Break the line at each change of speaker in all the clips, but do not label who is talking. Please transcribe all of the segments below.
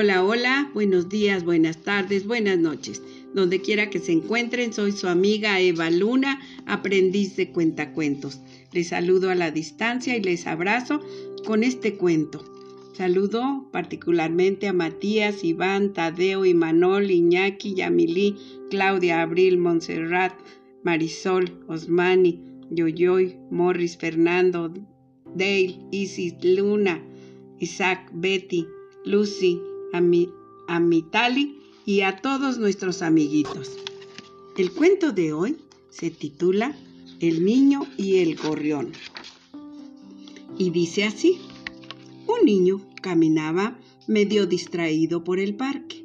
Hola, hola, buenos días, buenas tardes, buenas noches. Donde quiera que se encuentren, soy su amiga Eva Luna, aprendiz de cuentacuentos. Les saludo a la distancia y les abrazo con este cuento. Saludo particularmente a Matías, Iván, Tadeo, Imanol, Iñaki, Yamilí, Claudia, Abril, Montserrat, Marisol, Osmani, Yoyoy, Morris, Fernando, Dale, Isis, Luna, Isaac, Betty, Lucy, a, Mitali y a todos nuestros amiguitos. El cuento de hoy se titula El niño y el gorrión. Y dice así, un niño caminaba medio distraído por el parque.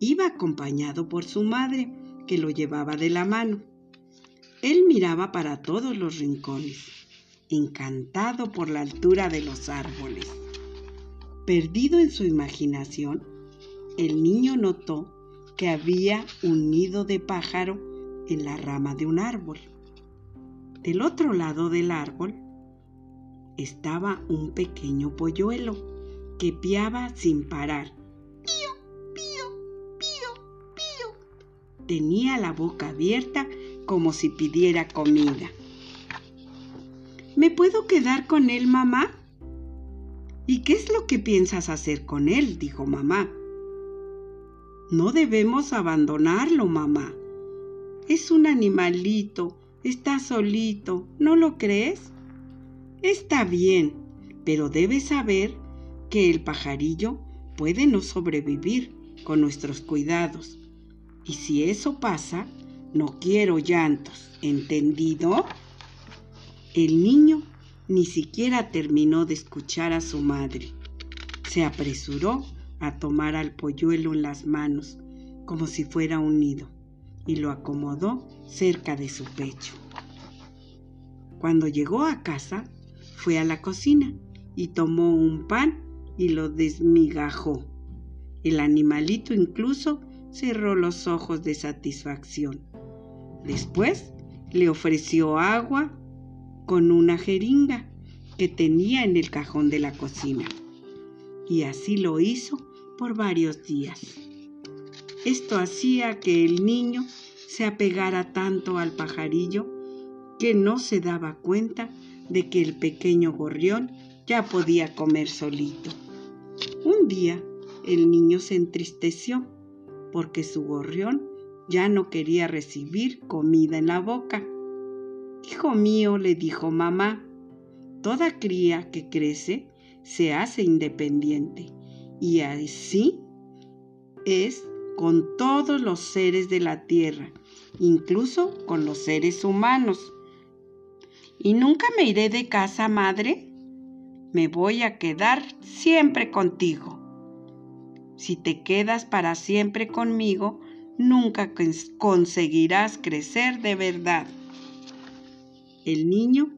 Iba acompañado por su madre, que lo llevaba de la mano. Él miraba para todos los rincones, encantado por la altura de los árboles. Perdido en su imaginación, el niño notó que había un nido de pájaro en la rama de un árbol. Del otro lado del árbol estaba un pequeño polluelo que piaba sin parar. Pío, pío, pío, pío. Tenía la boca abierta como si pidiera comida. ¿Me puedo quedar con él, mamá? ¿Y qué es lo que piensas hacer con él? dijo mamá. No debemos abandonarlo, mamá. Es un animalito, está solito, ¿no lo crees? Está bien, pero debes saber que el pajarillo puede no sobrevivir con nuestros cuidados. Y si eso pasa, no quiero llantos, ¿entendido? El niño ni siquiera terminó de escuchar a su madre. Se apresuró a tomar al polluelo en las manos, como si fuera un nido, y lo acomodó cerca de su pecho. Cuando llegó a casa, fue a la cocina y tomó un pan y lo desmigajó. El animalito incluso cerró los ojos de satisfacción. Después le ofreció agua con una jeringa que tenía en el cajón de la cocina. Y así lo hizo por varios días. Esto hacía que el niño se apegara tanto al pajarillo que no se daba cuenta de que el pequeño gorrión ya podía comer solito. Un día el niño se entristeció porque su gorrión ya no quería recibir comida en la boca Hijo mío, le dijo mamá, toda cría que crece se hace independiente y así es con todos los seres de la tierra, incluso con los seres humanos. ¿Y nunca me iré de casa, madre? Me voy a quedar siempre contigo. Si te quedas para siempre conmigo, nunca conseguirás crecer de verdad. El niño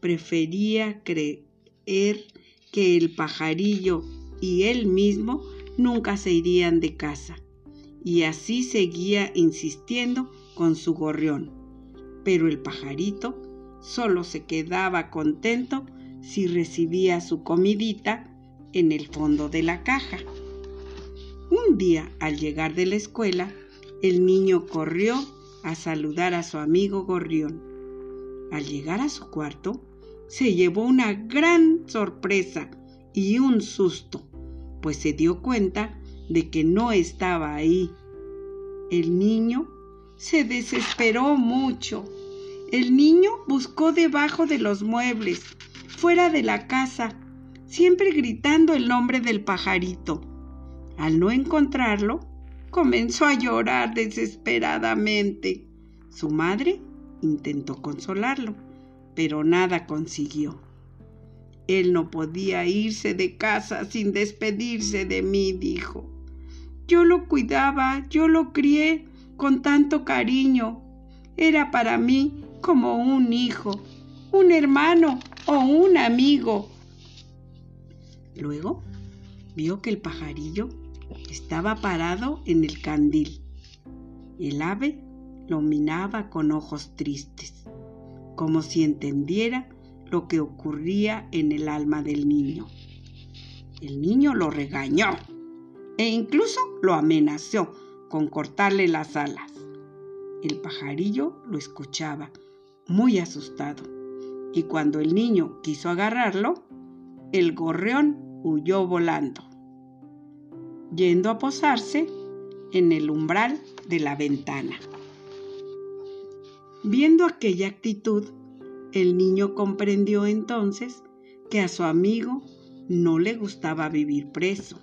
prefería creer que el pajarillo y él mismo nunca se irían de casa, y así seguía insistiendo con su gorrión. Pero el pajarito solo se quedaba contento si recibía su comidita en el fondo de la caja. Un día, al llegar de la escuela, el niño corrió a saludar a su amigo gorrión al llegar a su cuarto, se llevó una gran sorpresa y un susto, pues se dio cuenta de que no estaba ahí. El niño se desesperó mucho. El niño buscó debajo de los muebles, fuera de la casa, siempre gritando el nombre del pajarito. Al no encontrarlo, comenzó a llorar desesperadamente. Su madre intentó consolarlo, pero nada consiguió. Él no podía irse de casa sin despedirse de mí, dijo. Yo lo cuidaba, yo lo crié con tanto cariño. Era para mí como un hijo, un hermano o un amigo. Luego vio que el pajarillo estaba parado en el candil. El ave lo miraba con ojos tristes, como si entendiera lo que ocurría en el alma del niño. El niño lo regañó e incluso lo amenazó con cortarle las alas. El pajarillo lo escuchaba, muy asustado, y cuando el niño quiso agarrarlo, el gorrión huyó volando, yendo a posarse en el umbral de la ventana. Viendo aquella actitud, el niño comprendió entonces que a su amigo no le gustaba vivir preso.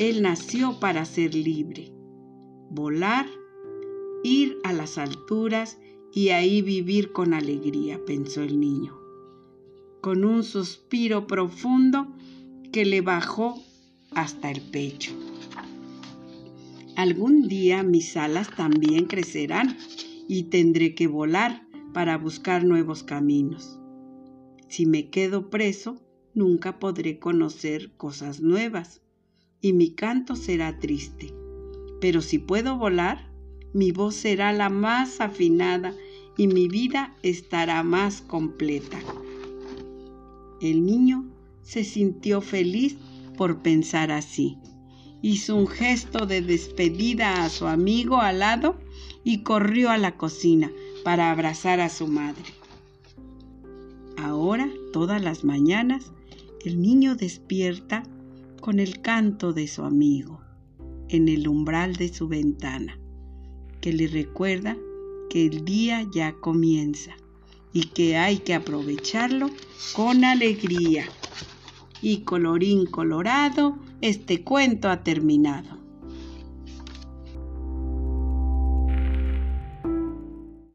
Él nació para ser libre, volar, ir a las alturas y ahí vivir con alegría, pensó el niño, con un suspiro profundo que le bajó hasta el pecho. Algún día mis alas también crecerán y tendré que volar para buscar nuevos caminos. Si me quedo preso, nunca podré conocer cosas nuevas y mi canto será triste. Pero si puedo volar, mi voz será la más afinada y mi vida estará más completa. El niño se sintió feliz por pensar así. Hizo un gesto de despedida a su amigo al lado y corrió a la cocina para abrazar a su madre. Ahora, todas las mañanas, el niño despierta con el canto de su amigo en el umbral de su ventana, que le recuerda que el día ya comienza y que hay que aprovecharlo con alegría. Y colorín colorado, este cuento ha terminado.